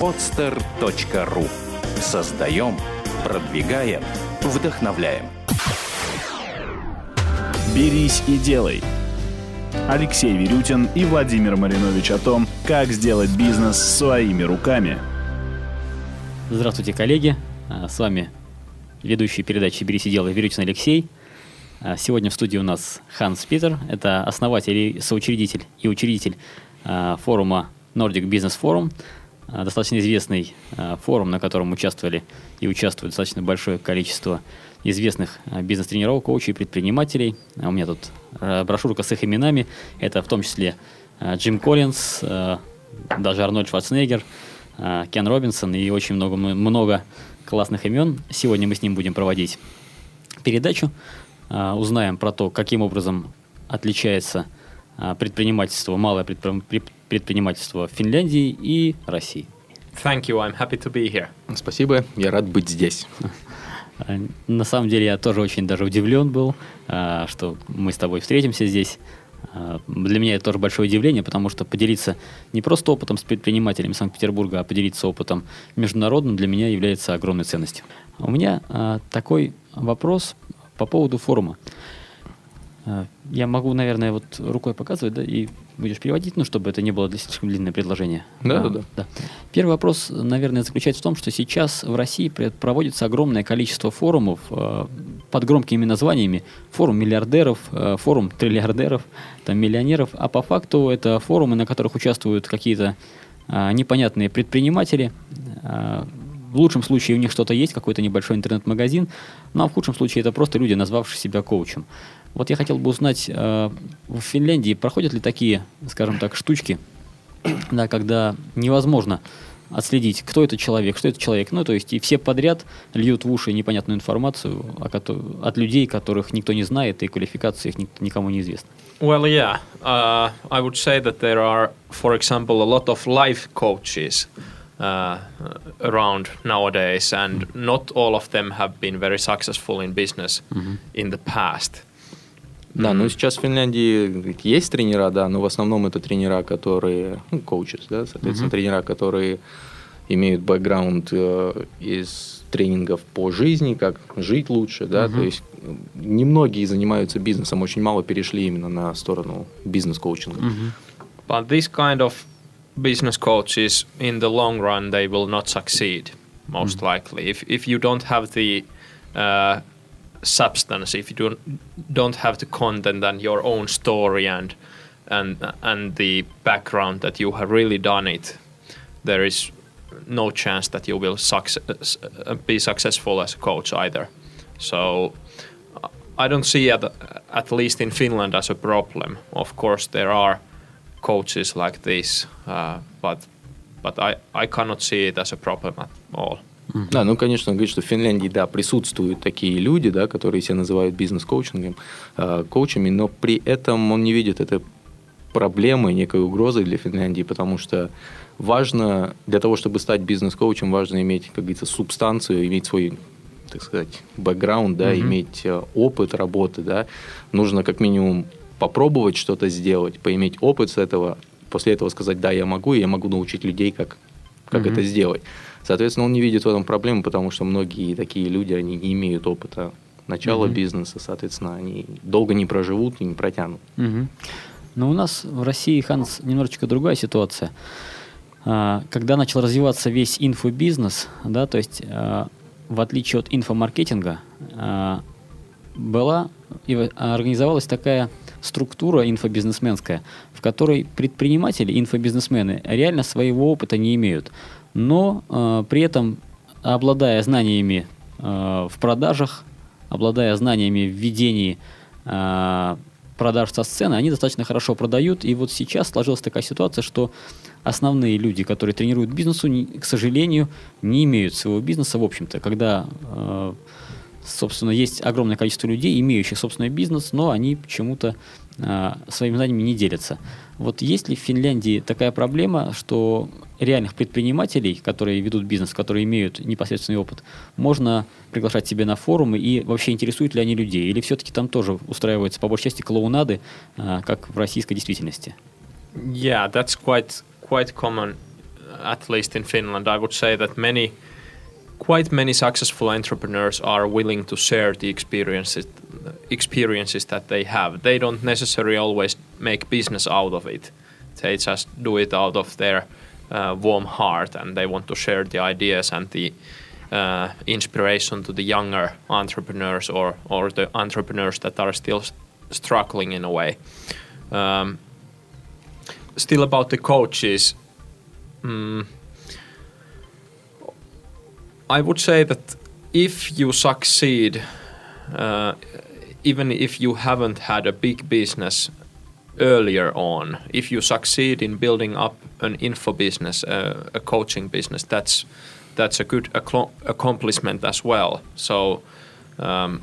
podster.ru Создаем, продвигаем, вдохновляем. «Берись и делай». Алексей Верютин и Владимир Маринович о том, как сделать бизнес своими руками. Здравствуйте, коллеги. А, с вами ведущий передачи «Берись и делай» Верютин Алексей. А, сегодня в студии у нас Ханс Питер. Это основатель, и соучредитель и учредитель а, форума Nordic Business Forum. Достаточно известный форум, на котором участвовали и участвует достаточно большое количество известных э, бизнес-тренеров, коучей, предпринимателей. А у меня тут э, брошюрка с их именами. Это в том числе э, Джим Коллинз, даже Арнольд Шварценеггер, Кен Робинсон и очень много, много классных имен. Сегодня мы с ним будем проводить передачу. Узнаем про то, каким образом отличается предпринимательство, малое предпринимательство в Финляндии и России. Thank you, I'm happy to be here. Спасибо, я рад быть здесь. А, на самом деле я тоже очень даже удивлен был, а, что мы с тобой встретимся здесь. А, для меня это тоже большое удивление, потому что поделиться не просто опытом с предпринимателями Санкт-Петербурга, а поделиться опытом международным для меня является огромной ценностью. У меня такой вопрос по поводу форума. Я могу, наверное, вот рукой показывать, да, и будешь переводить, ну, чтобы это не было слишком длинное предложение. Да, а, да, да. Первый вопрос, наверное, заключается в том, что сейчас в России проводится огромное количество форумов э, под громкими названиями. Форум миллиардеров, э, форум триллиардеров, там, миллионеров. А по факту это форумы, на которых участвуют какие-то э, непонятные предприниматели. Э, в лучшем случае у них что-то есть, какой-то небольшой интернет-магазин, ну а в худшем случае это просто люди, назвавшие себя коучем. Вот я хотел бы узнать, э, в Финляндии проходят ли такие, скажем так, штучки, да, когда невозможно отследить, кто это человек, что это человек. Ну, то есть и все подряд льют в уши непонятную информацию от людей, которых никто не знает, и квалификация их никому не известна. Well, yeah. Uh, I would say that there are, for example, a lot of life coaches uh, around nowadays, and mm-hmm. not all of them have been very successful in business mm-hmm. in the past. Да, ну сейчас в Финляндии есть тренера, да, но в основном это тренера, которые, ну, коучес, да, соответственно, mm-hmm. тренера, которые имеют бэкграунд э, из тренингов по жизни, как жить лучше, да, mm-hmm. то есть немногие занимаются бизнесом, очень мало перешли именно на сторону бизнес-коучинга. Mm-hmm. But this kind of business coaches, in the long run, they will not succeed, most mm-hmm. likely. If, if you don't have the uh, substance if you don't don't have the content and your own story and and and the background that you have really done it there is no chance that you will success, be successful as a coach either. So I don't see at, at least in Finland as a problem. Of course there are coaches like this uh, but but I, I cannot see it as a problem at all Угу. Да, ну, конечно, он говорит, что в Финляндии, да, присутствуют такие люди, да, которые себя называют бизнес-коучингом, э, коучами, но при этом он не видит это проблемы, некой угрозы для Финляндии, потому что важно, для того, чтобы стать бизнес-коучем, важно иметь, как говорится, субстанцию, иметь свой так сказать, бэкграунд, да, угу. иметь э, опыт работы, да, нужно как минимум попробовать что-то сделать, поиметь опыт с этого, после этого сказать, да, я могу, и я могу научить людей, как, как угу. это сделать. Соответственно, он не видит в этом проблемы, потому что многие такие люди, они не имеют опыта начала mm-hmm. бизнеса, соответственно, они долго не проживут и не протянут. Mm-hmm. Но у нас в России, Ханс, немножечко другая ситуация. А, когда начал развиваться весь инфобизнес, да, то есть а, в отличие от инфомаркетинга, а, была и организовалась такая структура инфобизнесменская, в которой предприниматели, инфобизнесмены реально своего опыта не имеют но э, при этом, обладая знаниями э, в продажах, обладая знаниями в ведении э, продаж со сцены, они достаточно хорошо продают. И вот сейчас сложилась такая ситуация, что основные люди, которые тренируют бизнесу, не, к сожалению, не имеют своего бизнеса, в общем-то, когда, э, собственно, есть огромное количество людей, имеющих собственный бизнес, но они почему-то э, своими знаниями не делятся. Вот есть ли в Финляндии такая проблема, что реальных предпринимателей, которые ведут бизнес, которые имеют непосредственный опыт, можно приглашать себе на форумы и вообще интересуют ли они людей? Или все-таки там тоже устраиваются по большей части клоунады, как в российской действительности? Yeah, that's quite quite common at least in Finland, I would say that many, quite many successful entrepreneurs are willing to share the experiences, experiences that they have. They don't necessarily always make business out of it. They just do it out of their uh, warm heart, and they want to share the ideas and the uh, inspiration to the younger entrepreneurs or or the entrepreneurs that are still struggling in a way. Um, still about the coaches. Mm, I would say that if you succeed, uh, even if you haven't had a big business earlier on, if you succeed in building up an info business, uh, a coaching business, that's that's a good acclo- accomplishment as well. So, um,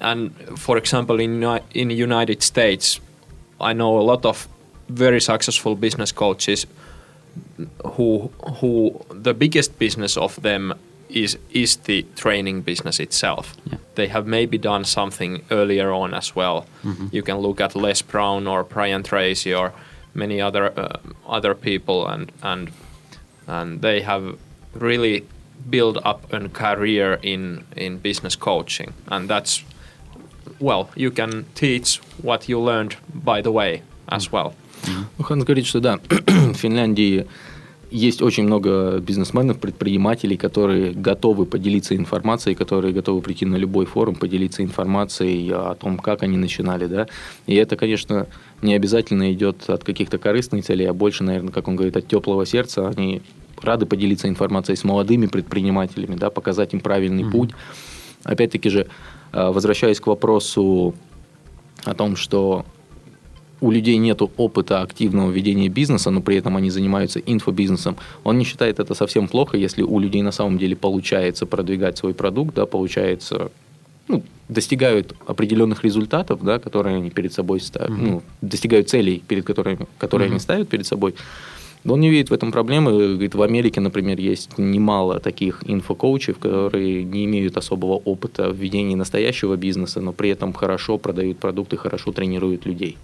and for example, in in United States, I know a lot of very successful business coaches who who the biggest business of them is is the training business itself. Yeah. They have maybe done something earlier on as well. You can look at Les Brown or Brian Tracy or many other uh, other people, and and and they have really built up a career in in business coaching, and that's well, you can teach what you learned by the way as well. Ну, Ханс говорит, что да, в Финляндии есть очень много бизнесменов, предпринимателей, которые готовы поделиться информацией, которые готовы прийти на любой форум, поделиться информацией о том, как они начинали, да. И это, конечно, не обязательно идет от каких-то корыстных целей, а больше, наверное, как он говорит, от теплого сердца. Они рады поделиться информацией с молодыми предпринимателями, да, показать им правильный путь. Опять-таки же, э, возвращаясь к вопросу о том, что у людей нет опыта активного ведения бизнеса, но при этом они занимаются инфобизнесом, он не считает это совсем плохо, если у людей на самом деле получается продвигать свой продукт, да, получается, ну, достигают определенных результатов, да, которые они перед собой ставят, ну, достигают целей, перед которыми, которые они ставят перед собой. Он не видит в этом проблемы. Говорит, в Америке, например, есть немало таких инфокоучев, которые не имеют особого опыта в ведении настоящего бизнеса, но при этом хорошо продают продукты, хорошо тренируют людей.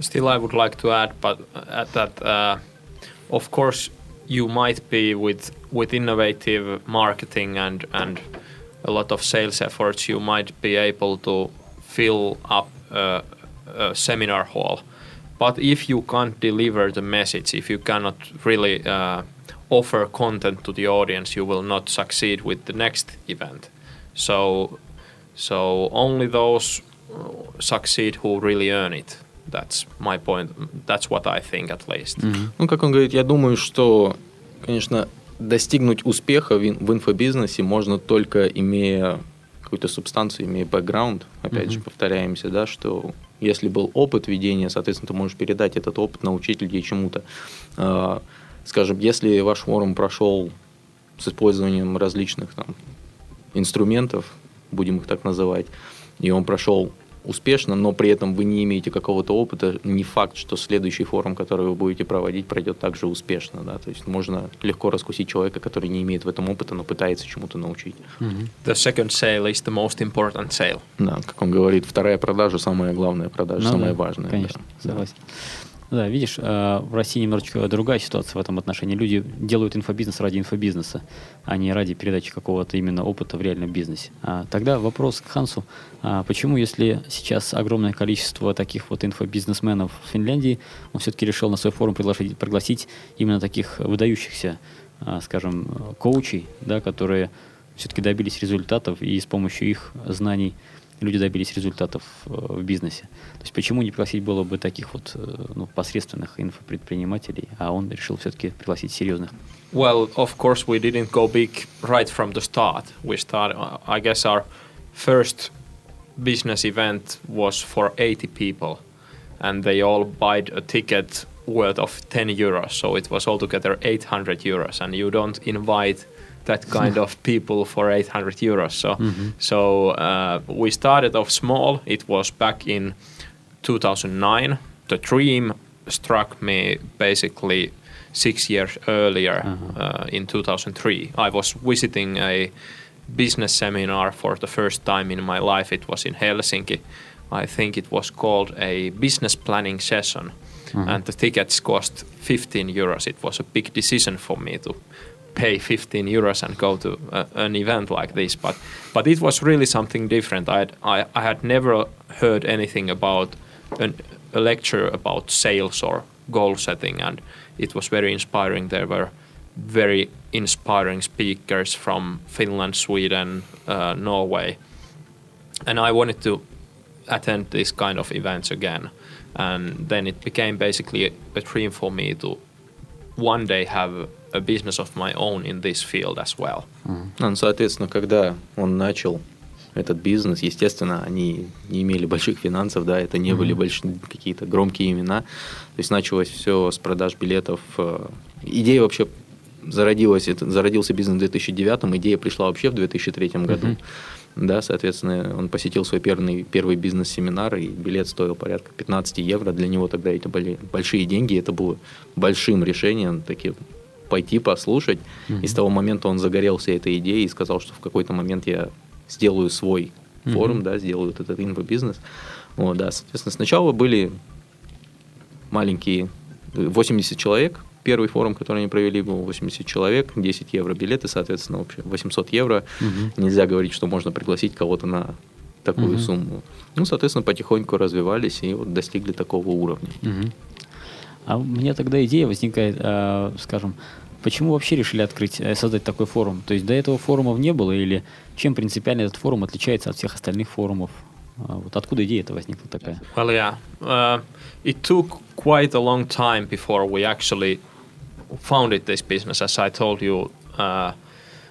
Still, I would like to add, but uh, that uh, of course you might be with with innovative marketing and and a lot of sales efforts, you might be able to fill up a, a seminar hall. But if you can't deliver the message, if you cannot really uh, offer content to the audience, you will not succeed with the next event. So, so only those uh, succeed who really earn it. That's my point. That's what I think, at least. Ну, как он говорит, я думаю, что, конечно, достигнуть успеха в, ин- в инфобизнесе можно только имея какую-то субстанцию, имея бэкграунд. Опять же, повторяемся, да, что если был опыт ведения, соответственно, ты можешь передать этот опыт, научить людей чему-то. А, Скажем, если ваш форум прошел с использованием различных там, инструментов, будем их так называть, и он прошел успешно, но при этом вы не имеете какого-то опыта, не факт, что следующий форум, который вы будете проводить, пройдет также успешно. Да? То есть можно легко раскусить человека, который не имеет в этом опыта, но пытается чему-то научить. The second sale is the most important sale. Да, как он говорит, вторая продажа самая главная продажа, Ну самая да, важная. Конечно, да. согласен. Да, видишь, э, в России немножечко другая ситуация в этом отношении. Люди делают инфобизнес ради инфобизнеса, а не ради передачи какого-то именно опыта в реальном бизнесе. А тогда вопрос к Хансу. А почему, если сейчас огромное количество таких вот инфобизнесменов в Финляндии, он все-таки решил на свой форум пригласить, пригласить именно таких выдающихся, а, скажем, э, коучей, да, которые все-таки добились результатов и с помощью их знаний люди добились результатов э, в бизнесе. То есть почему не пригласить было бы таких вот э, ну, посредственных инфопредпринимателей, а он решил все-таки пригласить серьезных? Well, of course, we didn't go big right from the start. We started, I guess, our first business event was for 80 people, and they all bought a ticket worth of 10 euros. So it was altogether 800 euros, and you don't invite that kind of people for 800 euros. So, so uh, we started off small. It was back in 2009. The dream struck me basically six years earlier uh, in 2003. I was visiting a business seminar for the first time in my life. It was in Helsinki. I think it was called a business planning session. and the tickets cost 15 euros. It was a big decision for me to pay 15 euros and go to a, an event like this. But but it was really something different. I had, I, I had never heard anything about an, a lecture about sales or goal setting, and it was very inspiring. There were very inspiring speakers from Finland, Sweden, uh, Norway, and I wanted to attend this kind of events again. And then it became basically a dream for me to one day have a business of my own in this field as well. Ну, соответственно, когда он начал этот бизнес, естественно, они не имели больших финансов, да, это не были большие какие-то громкие имена. То есть началось все с продаж билетов. Э, Идея вообще зародилась, это, зародился бизнес в 2009, идея пришла вообще в 2003 году. Да, соответственно, он посетил свой первый, первый бизнес-семинар, и билет стоил порядка 15 евро. Для него тогда это были большие деньги, это было большим решением, таким пойти послушать. И с того момента он загорелся этой идеей и сказал, что в какой-то момент я сделаю свой форум, да, сделаю вот этот инфобизнес. Вот, да, соответственно, сначала были маленькие, 80 человек, первый форум, который они провели, был 80 человек, 10 евро билеты, соответственно, вообще 800 евро. Нельзя говорить, что можно пригласить кого-то на такую сумму. Ну, соответственно, потихоньку развивались и вот достигли такого уровня. Мгм. А у меня тогда идея возникает, а, скажем, почему вообще решили открыть, э, создать такой форум? То есть до этого форумов не было или чем принципиально этот форум отличается от всех остальных форумов? А, Вот откуда идея эта возникла такая? Well, yeah. Uh, it took quite a long time before we actually founded this business. As I told you, uh,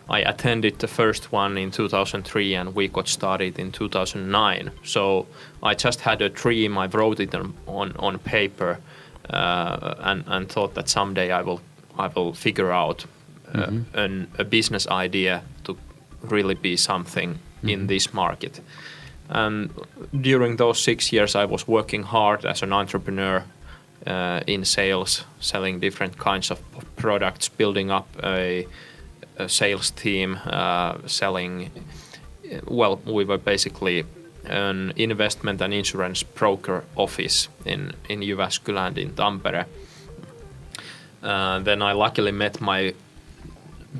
I attended the first one in 2003 and we got started in 2009. So I just had a dream, I wrote it on, on, on paper uh, and, and thought that someday I will, I will figure out uh, an, a business idea to really be something in this market. And during those six years, I was working hard as an entrepreneur uh, in sales, selling different kinds of products, building up a, a sales team, uh, selling. Well, we were basically an investment and insurance broker office in in Jyväskylä and in Tampere. Uh, then I luckily met my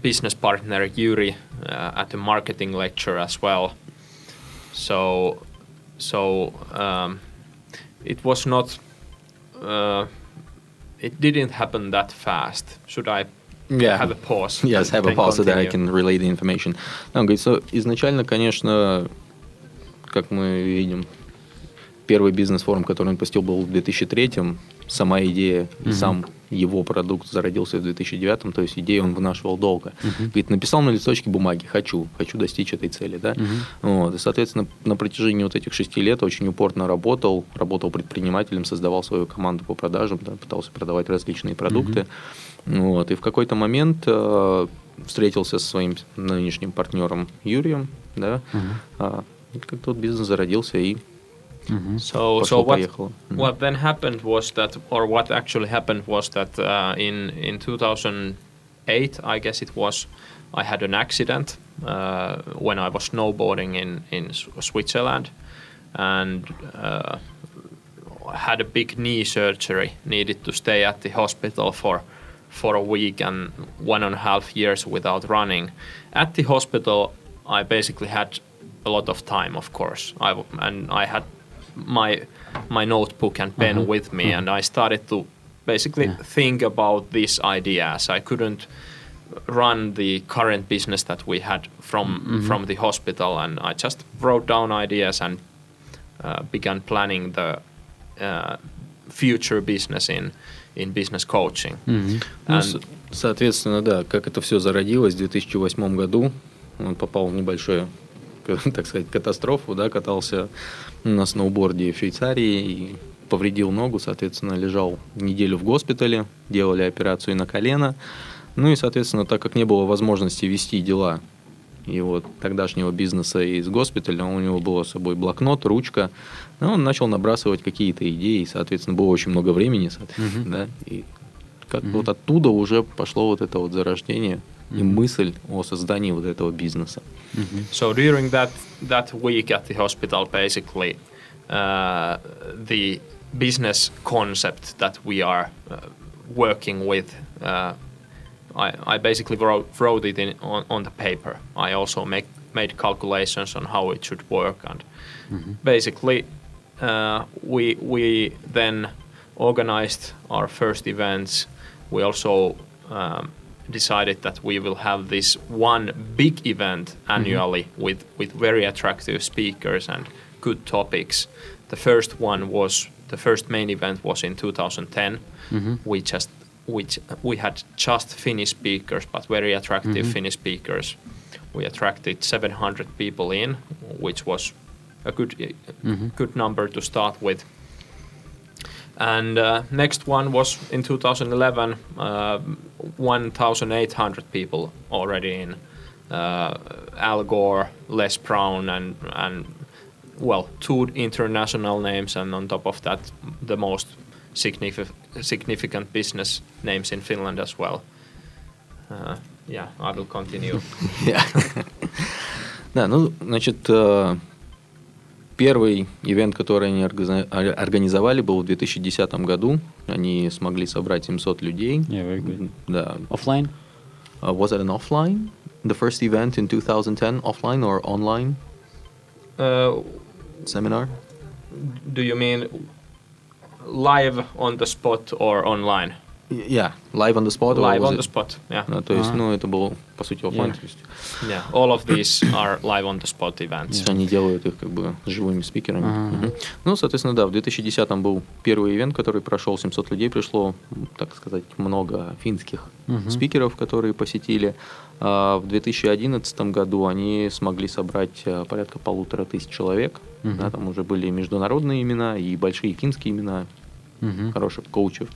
business partner Yuri uh, at a marketing lecture as well. So, so um, it was not. Uh, it didn't happen that fast. Should I Yeah. have a pause? Yes, have a Then pause so that I continue? can relay the information. Да, он говорит, что изначально, конечно, как мы видим, первый бизнес-форум, который он посетил, был в 2003 Сама идея и сам его продукт зародился в 2009 то есть идею он вынашивал долго. Говорит, написал на листочке бумаги, хочу, хочу достичь этой цели, да. Вот, и, соответственно, на протяжении вот этих шести лет очень упорно работал, работал предпринимателем, создавал свою команду по продажам, да, пытался продавать различные продукты. Вот, и в какой-то момент э, встретился со своим нынешним партнером Юрием, да, как тот бизнес зародился и So, Пошло, so what, поехало. Мгм. what then happened was that, or what actually happened was that uh, in in 2008, I guess it was, I had an accident uh, when I was snowboarding in in S- Switzerland, and uh, had a big knee surgery. Needed to stay at the hospital for for a week and one and a half years without running. At the hospital, I basically had a lot of time, of course. I w- and I had my my notebook and pen with me, and I started to basically think about this idea as I couldn't run the current business that we had from from the hospital, and I just wrote down ideas and uh, began planning the uh, future business in in business coaching. Ну, And со- соответственно, да, как это все зародилось в 2008 году, он попал в небольшую, так сказать, катастрофу, да, катался на сноуборде в Швейцарии и повредил ногу, соответственно, лежал неделю в госпитале, делали операцию на колено, ну и, соответственно, так как не было возможности вести дела его тогдашнего бизнеса из госпиталя, у него было с собой блокнот, ручка, ну, он начал набрасывать какие-то идеи, и, соответственно, было очень много времени, соответственно, да, и как вот оттуда уже пошло вот это вот зарождение и мысль о создании вот этого бизнеса. So during that that week at the hospital, basically, uh, the business concept that we are uh, working with. Uh, I, I basically wrote, wrote it in, on, on the paper. I also make, made calculations on how it should work, and basically, uh, we we then organized our first events. We also um, decided that we will have this one big event mm-hmm. annually with with very attractive speakers and good topics. The first one was the first main event was in 2010. Mm-hmm. We just which we had just Finnish speakers, but very attractive mm-hmm. Finnish speakers. We attracted 700 people in, which was a good good number to start with. And uh, next one was in 2011, uh, 1,800 people already in. Uh, Al Gore, Les Brown, and and well, two international names, and on top of that, the most significant significant business names in Finland as well. Uh, yeah, I will continue. Да, ну, значит, э, первый ивент, который они организовали, был в 2010 году. Они смогли собрать 700 людей. Yeah, very good. Да. Offline? Uh, was it an offline? The first event in 2010, offline or online Uh, seminar? do you mean live on the spot or online? Yeah, live on the spot. Live on it- the spot, yeah. Ну, то есть, А. ну, это был, по сути, оффлайн. Yeah. Yeah, all of these are live on the spot events. Они делают их как бы живыми спикерами. Ага. Мгм. Ну, соответственно, да, в 2010 был первый ивент, который прошел, 700 людей пришло, так сказать, много финских Мгм. спикеров, которые посетили. А в 2011 году они смогли собрать а, порядка полутора тысяч человек. Мгм. Да, там уже были международные имена и большие финские имена Мгм. хороших коучев.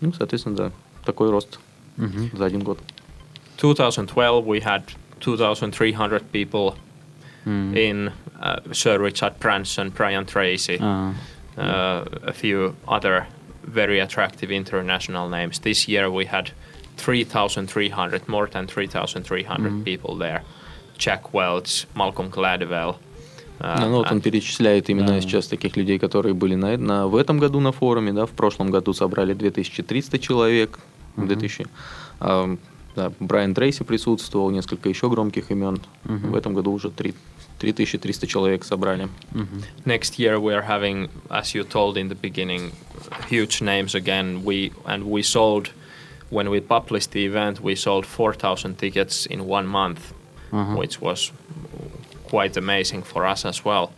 Ну, соответственно, да, такой рост Мгм. за один год. 2012, we had 2,300 people М. in uh, Sir Richard Branson, Brian Tracy, А, uh, a few other very attractive international names. This year we had 3,300, more than 3,300 people there. Jack Welch, Malcolm Gladwell. uh, Ну, вот он and- перечисляет имена Да. сейчас таких людей, которые были на, на- в этом году на форуме, да, в прошлом году собрали 2300 человек, в 2000. а, да, Брайан Трейси присутствовал, несколько еще громких имен. Мгм. В этом году уже 3, 3300 человек собрали. мгм. next year we are having, as you told in the beginning, huge names again. We and we sold when we published the event, we sold 4,000 tickets in one month, Uh-huh. which was quite amazing for us as well.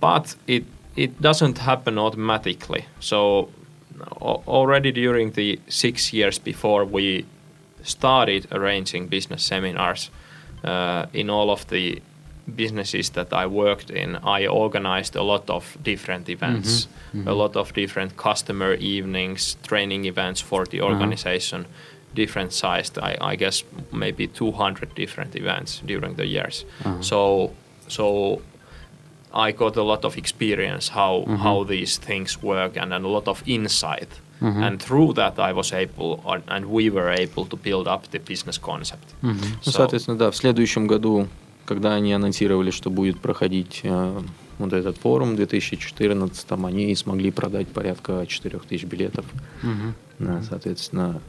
But it it doesn't happen automatically. So a- already during the six years before we started arranging business seminars, uh, in all of the businesses that I worked in, I organized a lot of different events, mm-hmm. Mm-hmm. a lot of different customer evenings, training events for the uh-huh. organization, different sized. I, I guess maybe 200 different events during the years. Uh-huh. So, so I got a lot of experience how mm-hmm. how these things work and, and a lot of insight. And through that, I was able, and we were able to build up the business concept. Ну, So- соответственно, да, в следующем году, когда они анонсировали, что будет проходить э, вот этот форум в 2014, они смогли продать порядка 4000 билетов. Мгм. Да, соответственно,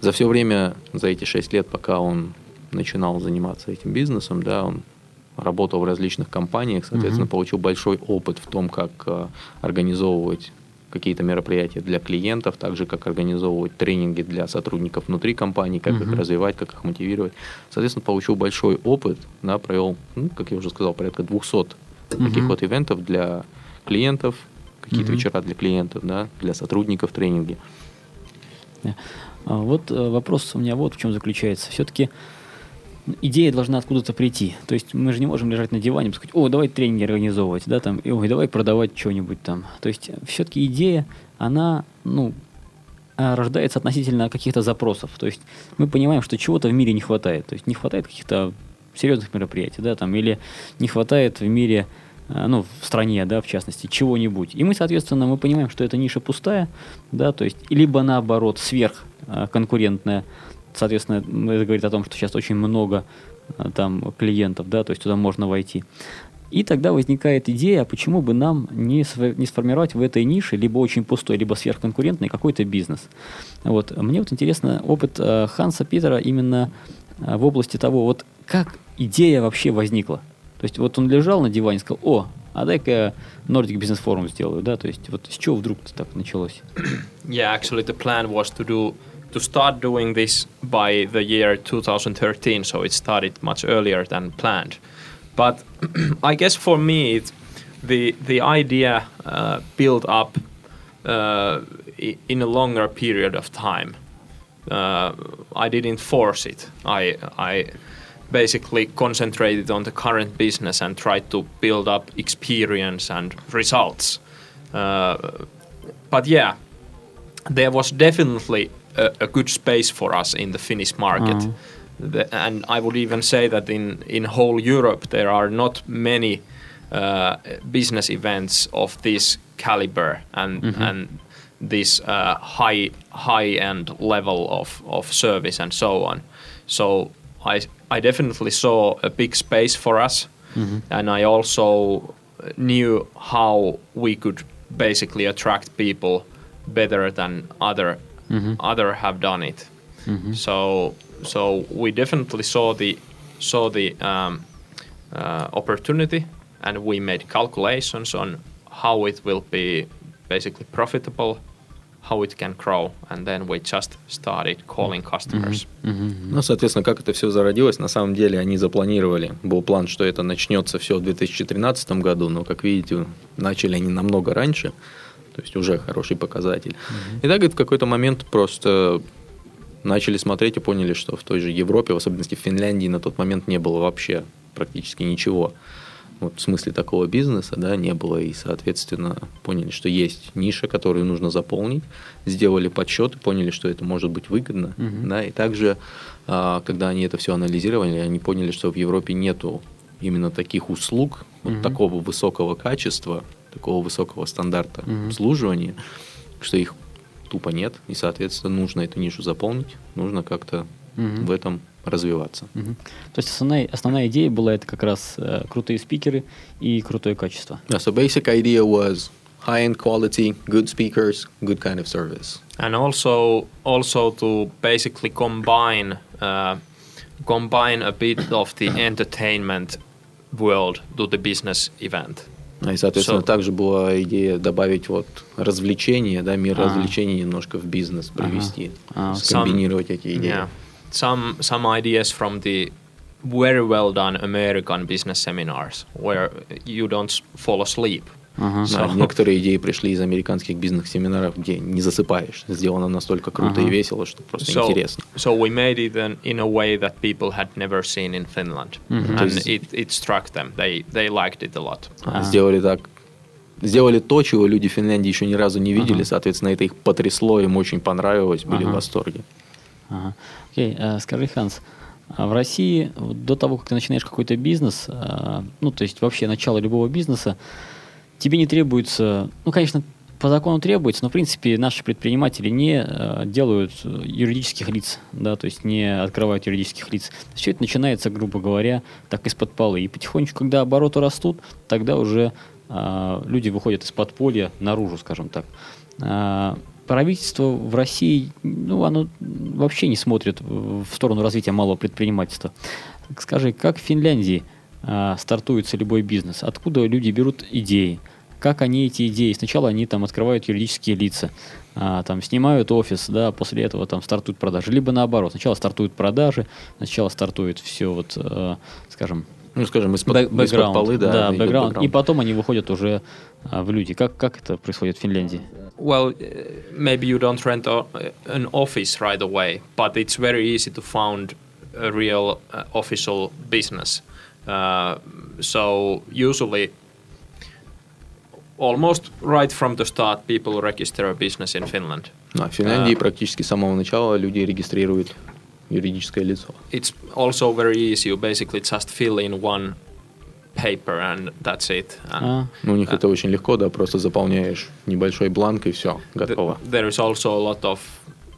за все время, за эти 6 лет, пока он начинал заниматься этим бизнесом, да, он работал в различных компаниях, соответственно, Мгм. получил большой опыт в том, как э, организовывать какие-то мероприятия для клиентов, так же, как организовывать тренинги для сотрудников внутри компании, как их Мгм. развивать, как их мотивировать. Соответственно, получил большой опыт, да, провел, ну, как я уже сказал, порядка 200 таких Мгм. вот ивентов для клиентов, какие-то Мгм. вечера для клиентов, да, для сотрудников тренинги. А Вот э, вопрос у меня вот в чем заключается. Все-таки идея должна откуда-то прийти. То есть мы же не можем лежать на диване и сказать, о, давай тренинги организовывать, да, там, и, ой, давай продавать что-нибудь там. То есть все-таки идея, она, ну, а, рождается относительно каких-то запросов. То есть мы понимаем, что чего-то в мире не хватает. То есть не хватает каких-то серьезных мероприятий, да, там, или не хватает в мире, а, ну, в стране, да, в частности, чего-нибудь. И мы, соответственно, мы понимаем, что эта ниша пустая, да, то есть, либо наоборот, сверхконкурентная, соответственно, это говорит о том, что сейчас очень много а, там клиентов, да, то есть туда можно войти. И тогда возникает идея, а почему бы нам не, не сформировать в этой нише либо очень пустой, либо сверхконкурентный какой-то бизнес. Вот. Мне вот интересно опыт э, Ханса Питера именно э, в области того, вот как идея вообще возникла. То есть вот он лежал на диване и сказал, о, а дай-ка я Nordic Business Forum сделаю, да, то есть вот с чего вдруг так началось? Yeah, actually, the plan was to do to start doing this by the year 2013, so it started much earlier than planned. But I guess for me, it, the the idea uh, built up uh, in a longer period of time. Uh, I didn't force it. I I basically concentrated on the current business and tried to build up experience and results. Uh, but yeah, there was definitely a, a good space for us in the Finnish market. The- and I would even say that in, in whole Europe, there are not many uh, business events of this caliber and, and this uh, high high end level of, of service and so on. So I, I definitely saw a big space for us, and I also knew how we could basically attract people better than other other have done it. So so we definitely saw the saw the um, uh, opportunity, and we made calculations on how it will be basically profitable, how it can grow, and then we just started calling customers. Ну, соответственно, как это все зародилось, на самом деле они запланировали. Был план, что это начнется все в 2013 году, но, как видите, начали они намного раньше, То есть уже хороший показатель. И так говорит, в какой-то момент просто начали смотреть и поняли, что в той же Европе, в особенности в Финляндии, на тот момент не было вообще практически ничего. Вот в смысле такого бизнеса, да, не было. И, соответственно, поняли, что есть ниша, которую нужно заполнить. Сделали подсчет и поняли, что это может быть выгодно. Да, и также, а, когда они это все анализировали, они поняли, что в Европе нету именно таких услуг, вот такого высокого качества, такого высокого стандарта обслуживания, что их тупо нет. И, соответственно, нужно эту нишу заполнить, нужно как-то в этом развиваться. Мгм. То есть основная, основная идея была это как раз э, крутые спикеры и крутое качество. Yeah, so basic idea was high-end quality, good speakers, good kind of service. and also also to basically combine uh, combine a bit of the entertainment world to the business event. И, соответственно, So- также была идея добавить вот развлечения, да, мир А. развлечений немножко в бизнес привести, А. скомбинировать эти идеи. Yeah, some some ideas from the very well done American business seminars where you don't fall asleep. Ага. Да, некоторые идеи пришли из американских бизнес-семинаров, где не засыпаешь. Сделано настолько круто Ага. и весело, что просто So, интересно. so we made it in, in a way that people had never seen in Finland, Mhm. То and it, it struck them. They they liked it a lot. А. Сделали так, сделали то, чего люди в Финляндии еще ни разу не видели, соответственно, это их потрясло, им очень понравилось, были в Ага. восторге. Ага. Окей, э, скажи, Ханс, а в России до того, как ты начинаешь какой-то бизнес, э, ну, то есть вообще начало любого бизнеса, тебе не требуется, ну, конечно, по закону требуется, но, в принципе, наши предприниматели не э, делают э, юридических лиц, да, то есть не открывают юридических лиц. Все это начинается, грубо говоря, так из-под полы. И потихонечку, когда обороты растут, тогда уже э, люди выходят из подполья наружу, скажем так. А, правительство в России, ну, оно вообще не смотрит в сторону развития малого предпринимательства. Скажи, как в Финляндии стартуется любой бизнес? Откуда люди берут идеи? Как они эти идеи? Сначала они там открывают юридические лица, а, там снимают офис, да, после этого там стартуют продажи. Либо наоборот, сначала стартуют продажи, сначала стартует все вот, э, скажем, Ну, скажем, из-под, бэк- из-под бэкграунд, полы, да, идет бэкграунд. бэкграунд. И потом они выходят уже а, в люди. Как, как это происходит в Финляндии? Well, uh, maybe you don't rent a, an office right away, but it's very easy to found a real uh, official business. Uh, so usually, almost right from the start, people register a business in Finland. Да, в Финляндии А. практически с самого начала люди регистрируют юридическое лицо. It's also very easy. You basically just fill in one paper and that's it. And А, Ну, у них А. это очень легко, да, просто заполняешь небольшой бланк и все, th- готово. there is also a lot of,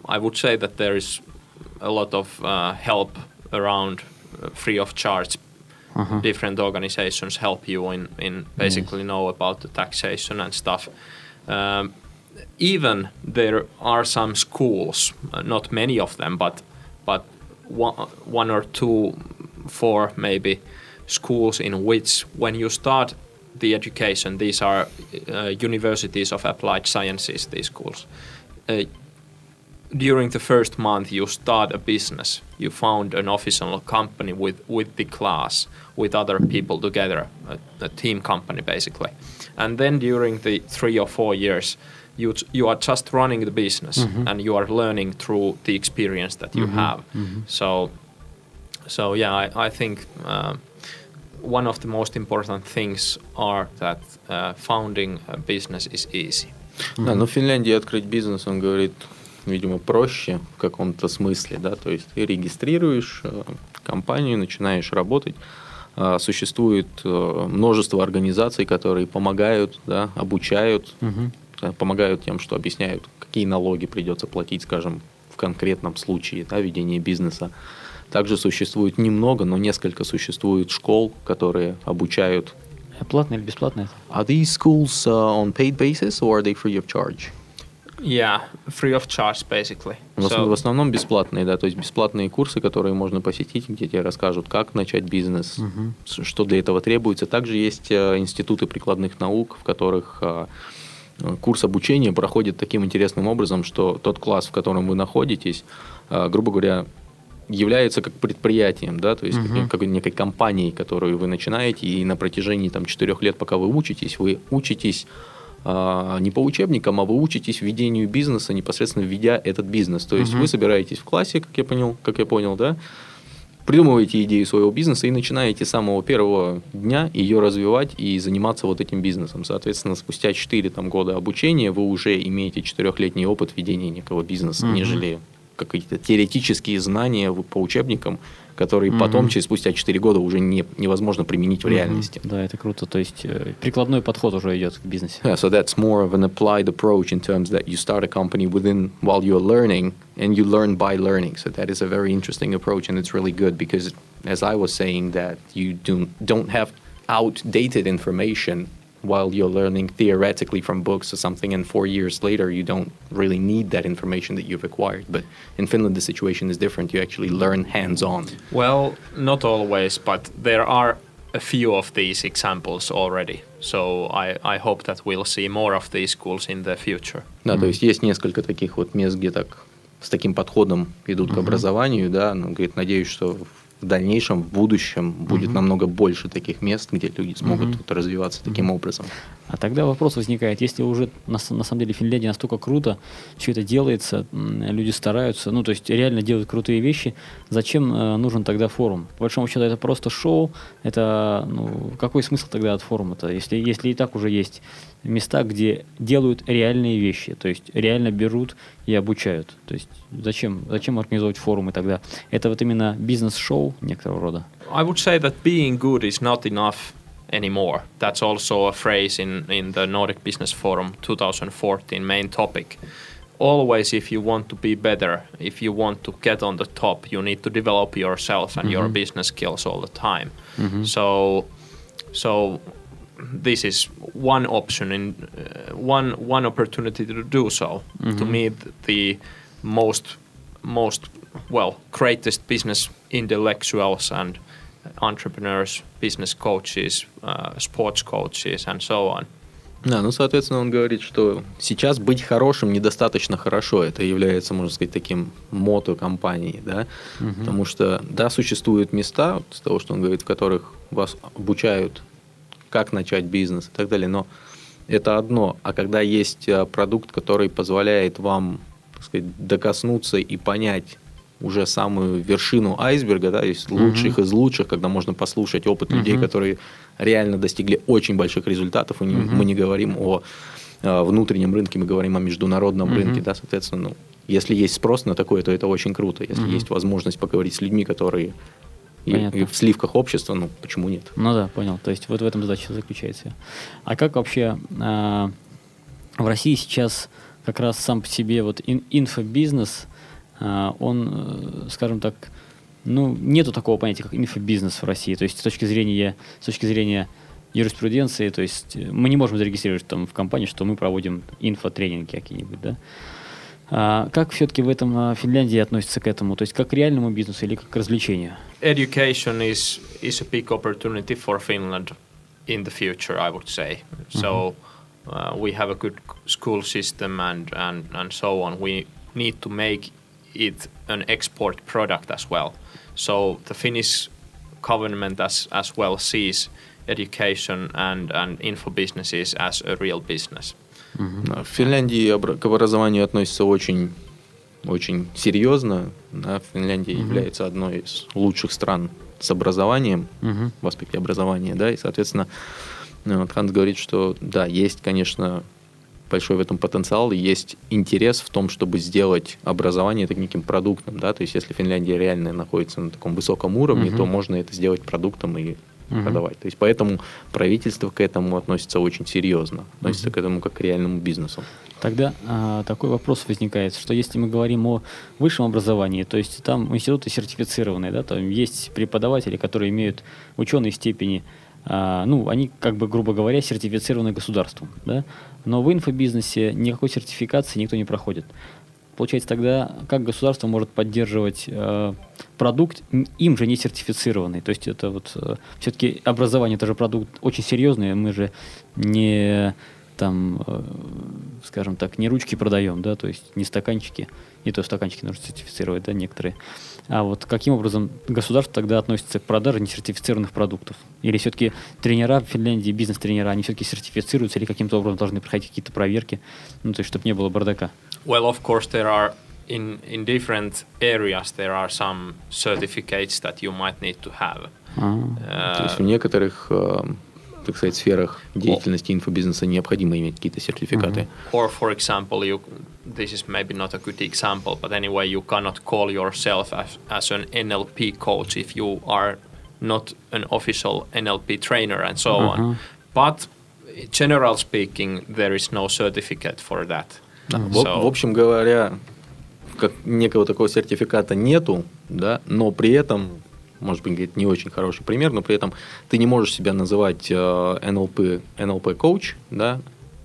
I would say that there is a lot of uh, help around uh, free of charge uh-huh. different organizations help you in in basically know about the taxation and stuff. Um, even there are some schools, uh, not many of them, but but one, one or two, four maybe schools in which when you start the education, these are uh, universities of applied sciences. These schools. Uh, during the first month you start a business you found an official company with with the class with other people together a, a team company basically and then during the three or four years you you are just running the business and you are learning through the experience that you have so so yeah i, I think um, one of the most important things are that uh, founding a business is easy Да, но в Финляндии открыть бизнес, он говорит, видимо, проще в каком-то смысле, да, то есть ты регистрируешь э, компанию, начинаешь работать, А, существует э, множество организаций, которые помогают, да, обучают, да, помогают тем, что объясняют, какие налоги придется платить, скажем, в конкретном случае да, ведения бизнеса. Также существует немного, но несколько существует школ, которые обучают. Платно или бесплатно это? Are these schools uh, on paid basis or are they free of charge? Yeah free of charge basically. В, So- в основном бесплатные, да, то есть бесплатные курсы, которые можно посетить, где тебе расскажут, как начать бизнес, с- что для этого требуется. Также есть э, институты прикладных наук, в которых э, курс обучения проходит таким интересным образом, что тот класс, в котором вы находитесь, э, грубо говоря, является как предприятием, да, то есть как- как некой компанией, которую вы начинаете, и на протяжении там четырех лет, пока вы учитесь, вы учитесь не по учебникам, а вы учитесь ведению бизнеса, непосредственно ведя этот бизнес. То есть вы собираетесь в классе, как я понял, как я понял, да, придумываете идею своего бизнеса и начинаете с самого первого дня ее развивать и заниматься вот этим бизнесом. Соответственно, спустя 4 там, года обучения вы уже имеете четырехлетний опыт ведения некого бизнеса, нежели какие-то теоретические знания по учебникам, которые потом, через спустя 4 года, уже не, невозможно применить в реальности. Да, это круто. То есть э, прикладной подход уже идет к бизнесу. Yeah, so that's more of an applied approach in terms that you start a company within while you're learning and you learn by learning. So that is a very interesting approach and it's really good because as I was saying that you do, don't have outdated information while you're learning theoretically from books or something and 4 years later you don't really need that information that you've acquired. But in Finland the situation is different. You actually learn hands-on. Well, not always, but there are a few of these examples already. So I, I hope that we'll see more of these schools in the future. Да, то есть есть несколько таких вот мест, где так с таким подходом идут к образованию, да, ну, говорит, надеюсь, что в дальнейшем, в будущем будет намного больше таких мест, где люди смогут вот развиваться таким образом. А тогда вопрос возникает, если уже на, на самом деле Финляндия настолько круто, все это делается, люди стараются, ну то есть реально делают крутые вещи, зачем э, нужен тогда форум? По большому счету это просто шоу, это ну, какой смысл тогда от форума-то, если, если и так уже есть места, где делают реальные вещи, то есть реально берут и обучают. То есть зачем, зачем организовывать форумы тогда? Это вот именно бизнес-шоу некоторого рода. I would say that being good is not enough anymore. That's also a phrase in, in the Nordic Business Forum 2014 main topic. Always, if you want to be better, if you want to get on the top, you need to develop yourself and your business skills all the time. So, so this is one option in uh, one one opportunity to do so to meet the most most well greatest business intellectuals and entrepreneurs, business coaches, uh, sports coaches, and so on. Да, ну, соответственно, он говорит, что сейчас быть хорошим недостаточно хорошо. Это является, можно сказать, таким мото компании, да. Потому что, да, существуют места, вот с того, что он говорит, в которых вас обучают, как начать бизнес и так далее, но это одно. А когда есть э, продукт, который позволяет вам, так сказать, докоснуться и понять уже самую вершину айсберга, да, есть лучших из лучших, когда можно послушать опыт людей, которые реально достигли очень больших результатов. И не- Мы не говорим о э, внутреннем рынке, мы говорим о международном рынке, да, соответственно, ну, если есть спрос на такое, то это очень круто. Если есть возможность поговорить с людьми, которые и, и в сливках общества, ну, почему нет? Ну да, понял. То есть вот в этом задача заключается. А как вообще а, в России сейчас как раз сам по себе вот ин- инфобизнес, а, он, э, скажем так, ну, нету такого понятия, как инфобизнес в России. То есть с точки зрения, с точки зрения юриспруденции, то есть э, мы не можем зарегистрировать там в компании, что мы проводим инфотренинги какие-нибудь, да. А как все-таки в этом а, Финляндии относится к этому? То есть как к реальному бизнесу или как к развлечению? Education is is a big opportunity for Finland in the future, I would say. So uh, we have a good school system and, and and so on. We need to make it an export product as well. So the Finnish government as as well sees education and and info businesses as a real business. В Финляндии к образованию относятся очень, очень серьезно. Да, Финляндия является одной из лучших стран с образованием Мгм. в аспекте образования, да, и, соответственно, ну, вот Ханс говорит, что да, есть, конечно, большой в этом потенциал, есть интерес в том, чтобы сделать образование таким неким продуктом, да, то есть если Финляндия реально находится на таком высоком уровне, Мгм. то можно это сделать продуктом и Мгм. продавать. То есть поэтому правительство к этому относится очень серьезно, относится к этому как к реальному бизнесу. Тогда а, такой вопрос возникает, что если мы говорим о высшем образовании, то есть там институты сертифицированные, да, там есть преподаватели, которые имеют ученые степени, а, ну, они, как бы, грубо говоря, сертифицированы государством, да, но в инфобизнесе никакой сертификации никто не проходит. Получается, тогда как государство может поддерживать э, продукт, им же не сертифицированный? То есть это вот все-таки образование, это же продукт очень серьезный, мы же не там, э, скажем так, не ручки продаем, да, то есть не стаканчики, не то стаканчики нужно сертифицировать, да, некоторые. А вот каким образом государство тогда относится к продаже несертифицированных продуктов? Или все-таки тренера в Финляндии, бизнес-тренера, они все-таки сертифицируются или каким-то образом должны проходить какие-то проверки, ну, то есть чтобы не было бардака? Well, of course, there are in in different areas there are some certificates that you might need to have. А, То есть в Uh, некоторых, э, так сказать, сферах деятельности инфобизнеса необходимо иметь какие-то сертификаты. or for example, you this is maybe not a good example, but anyway, you cannot call yourself as, as an NLP coach if you are not an official NLP trainer and so Uh-huh. on. But general speaking, there is no certificate for that. Да, в, So- в общем говоря, как некого такого сертификата нету, да, но при этом, может быть, говорит, не очень хороший пример, но при этом ты не можешь себя называть э, NLP, NLP коуч, да,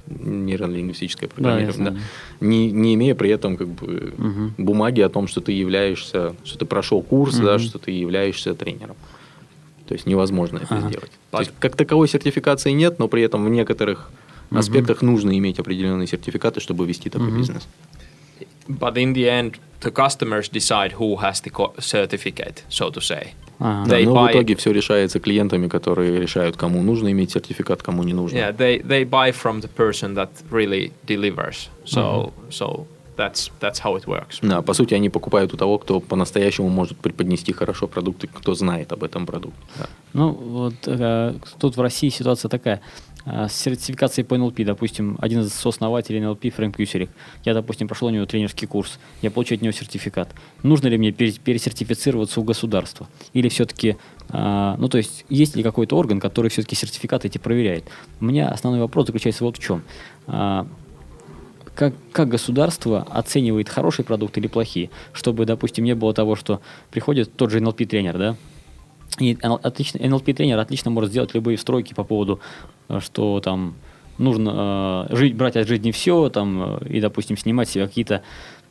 нейролингвистическое программирование, да, знаю. не, не имея при этом как бы Мгм. бумаги о том, что ты являешься, что ты прошел курс, да, Мгм. что ты являешься тренером. То есть невозможно это Ага. сделать. То есть как таковой сертификации нет, но при этом в некоторых аспектах нужно иметь определенные сертификаты, чтобы вести такой Мгм. бизнес. But in the end, the customers decide who has the certificate, so to say. Да, They но buy- в итоге все решается клиентами, которые решают, кому нужно иметь сертификат, кому не нужно. Yeah, they, they buy from the person that really delivers. So so that's that's how it works. Да, по сути, они покупают у того, кто по-настоящему может преподнести хорошо продукты, кто знает об этом продукте. Да. Ну, вот э, тут в России ситуация такая. Э, С сертификацией по НЛП, допустим, один из сооснователей НЛП, Фрэнк Юсерик, я, допустим, прошел у него тренерский курс, я получаю от него сертификат. Нужно ли мне пере- пересертифицироваться у государства? Или все-таки, ну, то есть, есть ли какой-то орган, который все-таки сертификаты эти проверяет? У меня основной вопрос заключается вот в чем. А, как, как государство оценивает хорошие продукты или плохие, чтобы, допустим, не было того, что приходит тот же NLP-тренер, да, и отлично, NLP-тренер отлично может сделать любые стройки по поводу, э, что там нужно э, жить, брать от жизни все, там, э, и, допустим, снимать с себя какие-то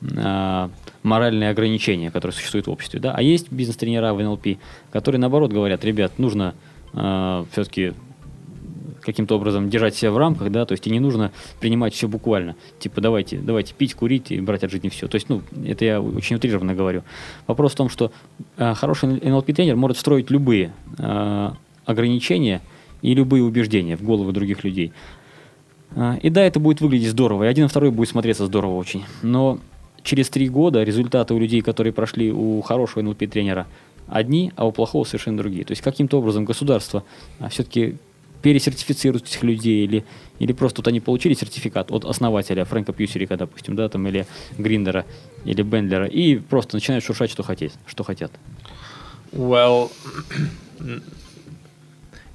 э, моральные ограничения, которые существуют в обществе. Да? А есть бизнес-тренера в NLP, которые, наоборот, говорят, ребят, нужно э, все-таки каким-то образом держать себя в рамках, да, то есть и не нужно принимать все буквально. Типа давайте, давайте пить, курить и брать от жизни все. То есть, ну, это я очень утрированно говорю. Вопрос в том, что э, хороший NLP-тренер может строить любые э, ограничения и любые убеждения в головы других людей. А, И да, это будет выглядеть здорово, и один и второй будет смотреться здорово очень. Но через три года результаты у людей, которые прошли у хорошего NLP-тренера, одни, а у плохого совершенно другие. То есть каким-то образом государство все-таки пересертифицирует этих людей, или, или просто вот они получили сертификат от основателя Фрэнка Пьюсерика, допустим, да, там, или Гриндера, или Бендлера, и просто начинают шуршать, что хотят. Что хотят. Well,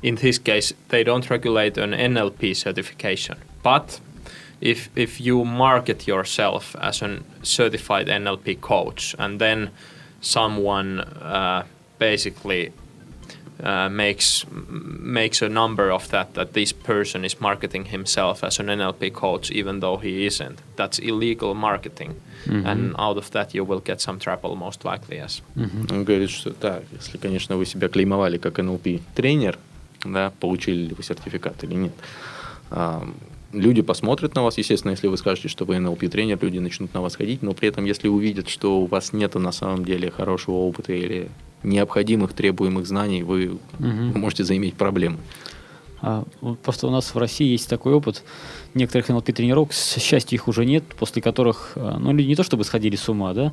in this case, they don't regulate an NLP certification. But if if you market yourself as a certified NLP coach, and then someone uh, basically uh, makes makes a number of that that this person is marketing himself as an NLP coach even though he isn't. That's illegal marketing, and out of that you will get some trouble most likely. Yes. Он говорит, что да, если, конечно, вы себя клеймовали как NLP-тренер, да, получили ли вы сертификат или нет. А, люди посмотрят на вас, естественно, если вы скажете, что вы NLP-тренер, люди начнут на вас ходить, но при этом, если увидят, что у вас нет на самом деле хорошего опыта или необходимых требуемых знаний, вы, вы можете заиметь проблемы. А, вот просто у нас в России есть такой опыт некоторых NLP-тренировок, к счастью, их уже нет, после которых, а, ну, люди не то чтобы сходили с ума, да,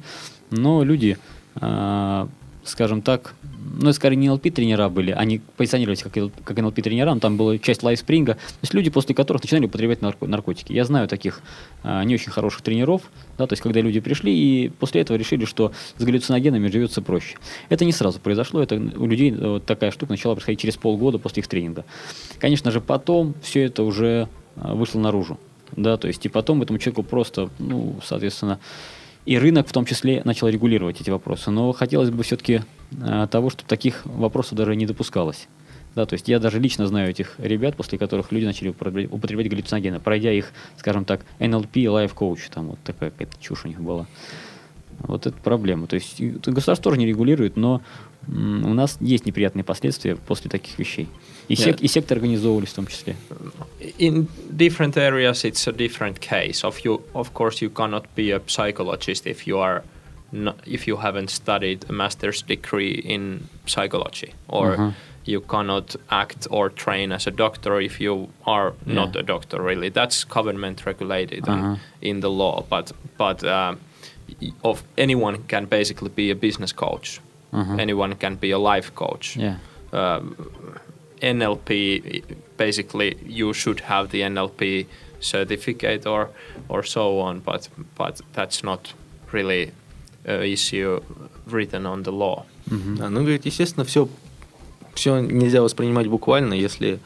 но люди, а, скажем так, ну, скорее не NLP-тренера были, они позиционировались как, как NLP-тренера, но там была часть лайфспринга, то есть люди, после которых начинали употреблять нарко- наркотики. Я знаю таких а, не очень хороших тренеров, да, то есть когда люди пришли и после этого решили, что с галлюциногенами живется проще. Это не сразу произошло, это у людей э, вот такая штука начала происходить через полгода после их тренинга. Конечно же, потом все это уже а, вышло наружу. Да, то есть и потом этому человеку просто, ну, соответственно, и рынок в том числе начал регулировать эти вопросы. Но хотелось бы все-таки того, чтобы таких вопросов даже не допускалось. Да, то есть я даже лично знаю этих ребят, после которых люди начали употреблять, галлюциногены, пройдя их, скажем так, NLP Life Coach, там вот такая какая-то чушь у них была. Вот это проблема. То есть и государство тоже не регулирует, но у нас есть неприятные последствия после таких вещей. И, сек- Yeah. и секты организовывались в том числе. in different areas it's a different case of you of course you cannot be a psychologist if you are not, if you haven't studied a master's degree in psychology or Mhm. you cannot act or train as a doctor if you are not Yeah. a doctor really that's government regulated and Uh-huh. in the law but but um, y- of anyone can basically be a business coach Uh-huh. anyone can be a life coach Yeah. um, NLP basically you should have the NLP certificate or or so on but but that's not really a issue written on the law Да, ну, говорит, естественно, все, все нельзя воспринимать буквально, если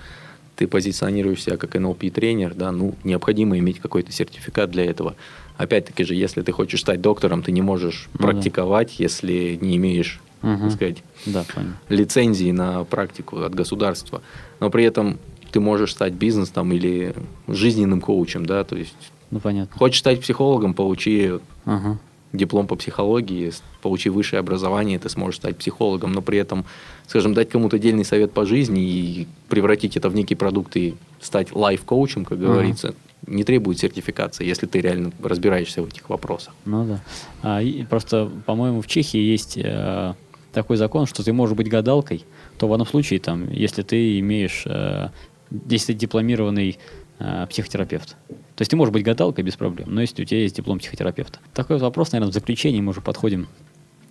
ты позиционируешь себя как NLP-тренер, да, ну, необходимо иметь какой-то сертификат для этого. Опять-таки же, если ты хочешь стать доктором, ты не можешь Ну да. практиковать, если не имеешь, Мгм. так сказать, Да, понял. лицензии на практику от государства. Но при этом ты можешь стать бизнесом или жизненным коучем, да, то есть Ну, понятно. хочешь стать психологом, получи Ага. диплом по психологии, получи высшее образование, ты сможешь стать психологом, но при этом, скажем, дать кому-то дельный совет по жизни и превратить это в некий продукт и стать лайф-коучем, как Ага. говорится, не требует сертификации, если ты реально разбираешься в этих вопросах. Ну да. А, и просто, по-моему, в Чехии есть э, такой закон, что ты можешь быть гадалкой, то в одном случае, там, если ты имеешь, э, если ты дипломированный э, психотерапевт. То есть ты можешь быть гадалкой без проблем, но если у тебя есть диплом психотерапевта. Такой вопрос, наверное, в заключении мы уже подходим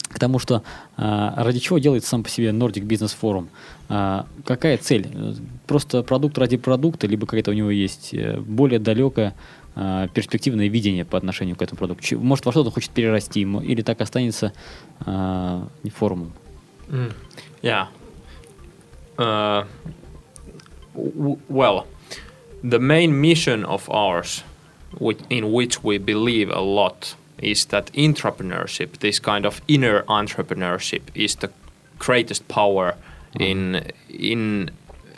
к тому, что а, ради чего делается сам по себе Nordic Business Forum? А, какая цель? Э, Просто продукт ради продукта, либо какая-то у него есть э, более далекое а, перспективное видение по отношению к этому продукту? Может, во что-то хочет перерасти, мо- или так останется а, форумом? Mm. Yeah. Uh, well, the main mission of ours, which, in which we believe a lot, is that entrepreneurship, this kind of inner entrepreneurship, is the greatest power in in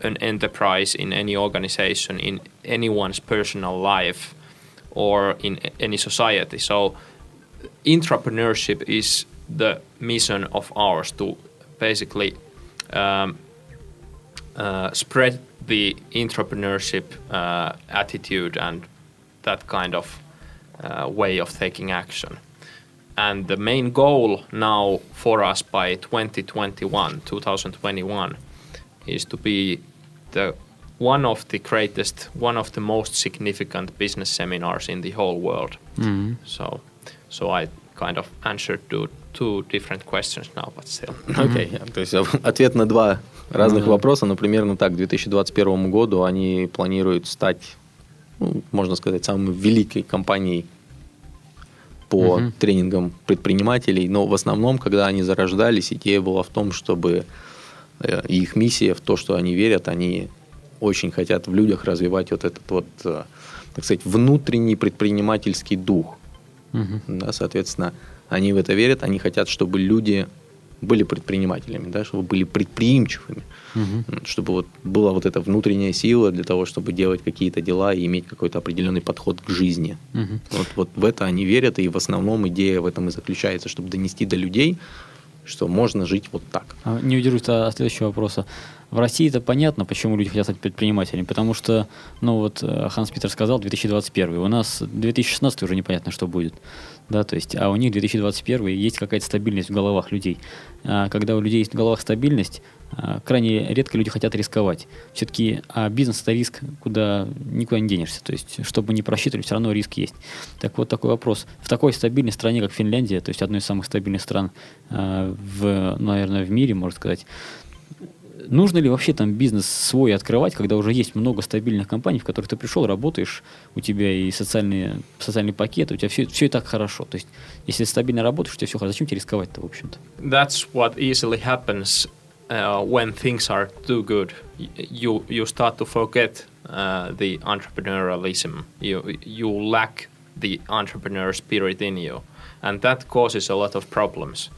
an enterprise, in any organization, in anyone's personal life, or in any society. So entrepreneurship is the mission of ours to basically um, uh, spread the entrepreneurship uh, attitude and that kind of uh, way of taking action. And the main goal now for us by 2021, 2021, is to be the one of the greatest, one of the most significant business seminars in the whole world. So, so I kind of answered to two different questions now, but still. Окей, то есть ответ на два разных вопроса, но примерно так, к 2021 году они планируют стать, ну, можно сказать, самой великой компанией по Мгм. тренингам предпринимателей, но в основном, когда они зарождались, идея была в том, чтобы э, их миссия в то, что они верят, они очень хотят в людях развивать вот этот вот, э, так сказать, внутренний предпринимательский дух. Мгм. Да, соответственно, Они в это верят, они хотят, чтобы люди были предпринимателями, да, чтобы были предприимчивыми, Мгм. чтобы вот была вот эта внутренняя сила для того, чтобы делать какие-то дела и иметь какой-то определенный подход к жизни. Мгм. Вот, вот в это они верят, и в основном идея в этом и заключается, чтобы донести до людей, что можно жить вот так. А, Не удержусь от следующего вопроса. В России это понятно, почему люди хотят стать предпринимателями, потому что, ну вот э, Ханс Питер сказал 2021, у нас 2016 уже непонятно, что будет, да, то есть, а у них 2021 есть какая-то стабильность в головах людей. А когда у людей есть в головах стабильность, а, крайне редко люди хотят рисковать. Все-таки а бизнес это риск, куда никуда не денешься, то есть, чтобы не просчитывали, все равно риск есть. Так вот такой вопрос. В такой стабильной стране, как Финляндия, то есть одной из самых стабильных стран а, в, наверное, в мире, можно сказать, Нужно ли вообще там бизнес свой открывать, когда уже есть много стабильных компаний, в которых ты пришел, работаешь, у тебя и социальные, социальный пакет, у тебя все, все и так хорошо. То есть, если стабильно работаешь, у тебя все хорошо. Зачем тебе рисковать-то, в общем-то? That's what easily happens uh, when things are too good. You you start to forget uh, the entrepreneurialism. You you lack the entrepreneur spirit in you, and that causes a lot of problems.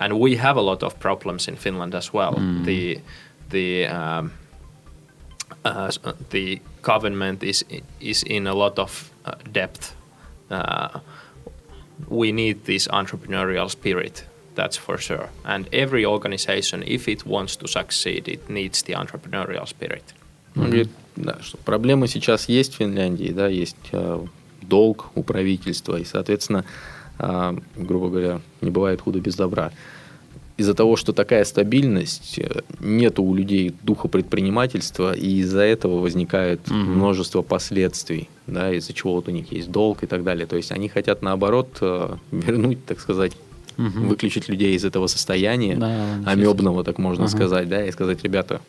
And we have a lot of problems in Finland as well. The the um, uh, s- uh, the government is is in a lot of uh, depth. Uh, we need this entrepreneurial spirit that's for sure and every organization if it wants to succeed it needs the entrepreneurial spirit Он говорит, да, что проблемы сейчас есть в Финляндии, да, есть э, долг у правительства, и, соответственно, э, грубо говоря, не бывает худа без добра. Из-за того, что такая стабильность, э, нет у людей духа предпринимательства, и из-за этого возникает множество последствий, да, из-за чего вот у них есть долг и так далее. То есть они хотят, наоборот, э, вернуть, так сказать, выключить людей из этого состояния Да, амебного, так можно Ага. сказать, да, и сказать, ребята,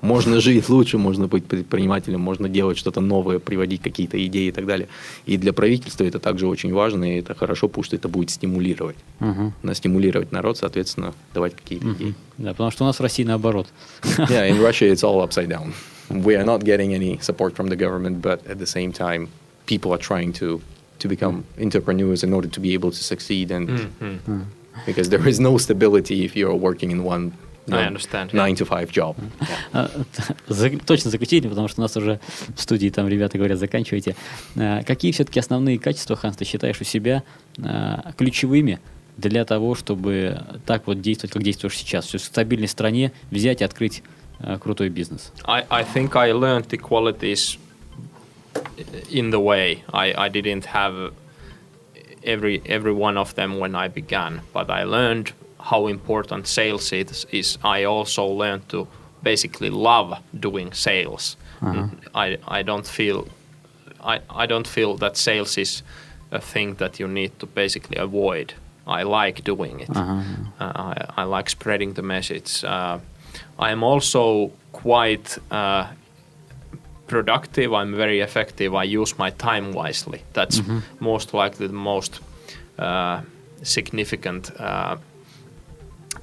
можно жить лучше, можно быть предпринимателем, можно делать что-то новое, приводить какие-то идеи и так далее. И для правительства это также очень важно, и это хорошо, потому что это будет стимулировать. Мгм. На стимулировать народ, соответственно, давать какие-то идеи. Да, потому что у нас в России наоборот. Yeah, in Russia it's all upside down. We are not getting any support from the government, but at the same time, people are trying to to become entrepreneurs in order to be able to succeed, and because there is no stability if you're working in one I understand, nine to five job. Yeah. А, Точно заключительно, потому что у нас уже в студии там ребята говорят, заканчивайте. А, Какие все-таки основные качества, Ханс, ты считаешь у себя а, ключевыми для того, чтобы так вот действовать, как действуешь сейчас? Есть в стабильной стране взять и открыть крутой бизнес. I, I think i learned the qualities in the way i, I didn't have every every one of them when i began but i learned how important sales is, is I also learned to basically love doing sales. Uh-huh. I, I don't feel I, I don't feel that sales is a thing that you need to basically avoid. I like doing it. Uh-huh. Uh, I, I like spreading the message. Uh, I'm also quite uh, productive. I'm very effective. I use my time wisely. That's mm-hmm. most likely the most uh, significant uh,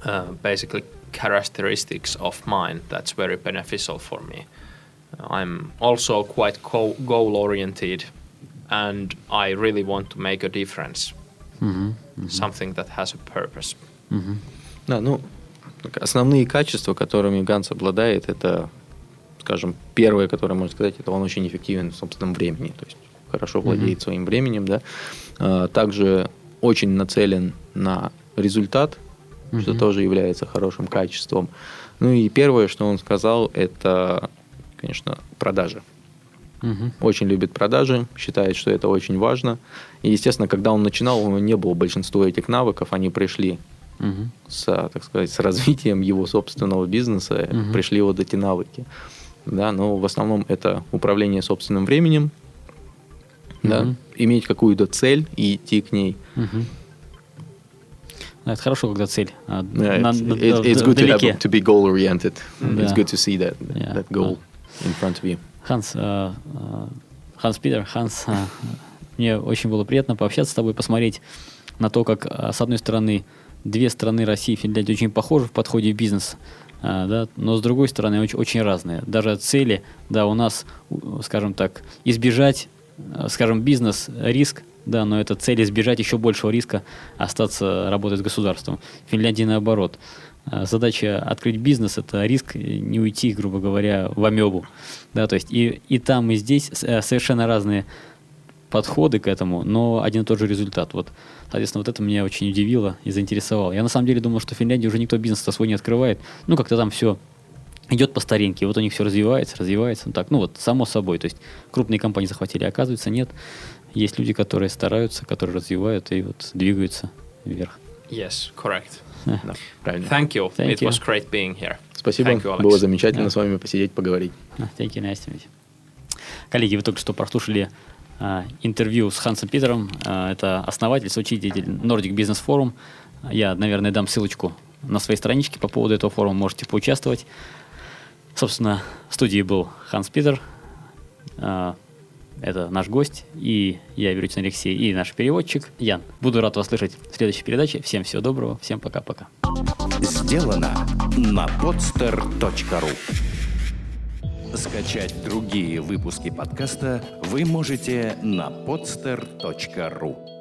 uh, basically, characteristics of mine that's very beneficial for me. I'm also quite co- goal oriented and I really want to make a difference. Something that has a purpose. Да, ну, основные качества, которыми Ганс обладает, это, скажем, первое, которое можно сказать, это он очень эффективен в собственном времени, то есть хорошо владеет своим временем, да. А, Также очень нацелен на результат, что тоже является хорошим качеством. Ну и первое, что он сказал, это, конечно, продажи. Мгм. Очень любит продажи, считает, что это очень важно. И, естественно, когда он начинал, у него не было большинства этих навыков, они пришли Мгм. с, так сказать, с развитием его собственного бизнеса, Мгм. пришли вот эти навыки. Да, но в основном это управление собственным временем, да, Мгм. иметь какую-то цель и идти к ней. Мгм. Да, это хорошо, когда цель а, Yeah, на- it's, good to, have, вдалеке. to be goal oriented. It's good to see that Yeah. that goal in front of you. Ханс, э, э, Ханс Питер, Ханс, мне очень было приятно пообщаться с тобой, посмотреть на то, как, с одной стороны, две страны России и Финляндия очень похожи в подходе в бизнес, да, но с другой стороны очень, очень разные. Даже цели, да, у нас, скажем так, избежать, скажем, бизнес, риск, да, но это цель избежать еще большего риска остаться работать с государством. В Финляндии наоборот. А, задача открыть бизнес – это риск не уйти, грубо говоря, в амебу. Да, то есть и, и там, и здесь э, совершенно разные подходы к этому, но один и тот же результат. Вот, соответственно, вот это меня очень удивило и заинтересовало. Я на самом деле думал, что в Финляндии уже никто бизнес свой не открывает. Ну, как-то там все идет по старинке. Вот у них все развивается, развивается. Ну, так, ну вот, само собой. То есть крупные компании захватили, оказывается, нет. Есть люди, которые стараются, которые развивают и вот двигаются вверх. Yes, correct. Правильно. Thank you. Thank it you. was great being here. Спасибо. Thank you, Alex. Было замечательно Да. с вами посидеть, поговорить. А, Thank you, nice to meet you. Коллеги, вы только что прослушали а, интервью с Хансом Питером. А, это основатель, соучредитель Nordic Business Forum. Я, наверное, дам ссылочку на своей страничке по поводу этого форума. Можете поучаствовать. Собственно, в студии был Ханс Питер. Это наш гость. И я, Верутин Алексей, и наш переводчик Ян. Буду рад вас слышать в следующей передаче. Всем всего доброго. Всем пока-пока. Сделано на podster.ru Скачать другие выпуски подкаста вы можете на podster.ru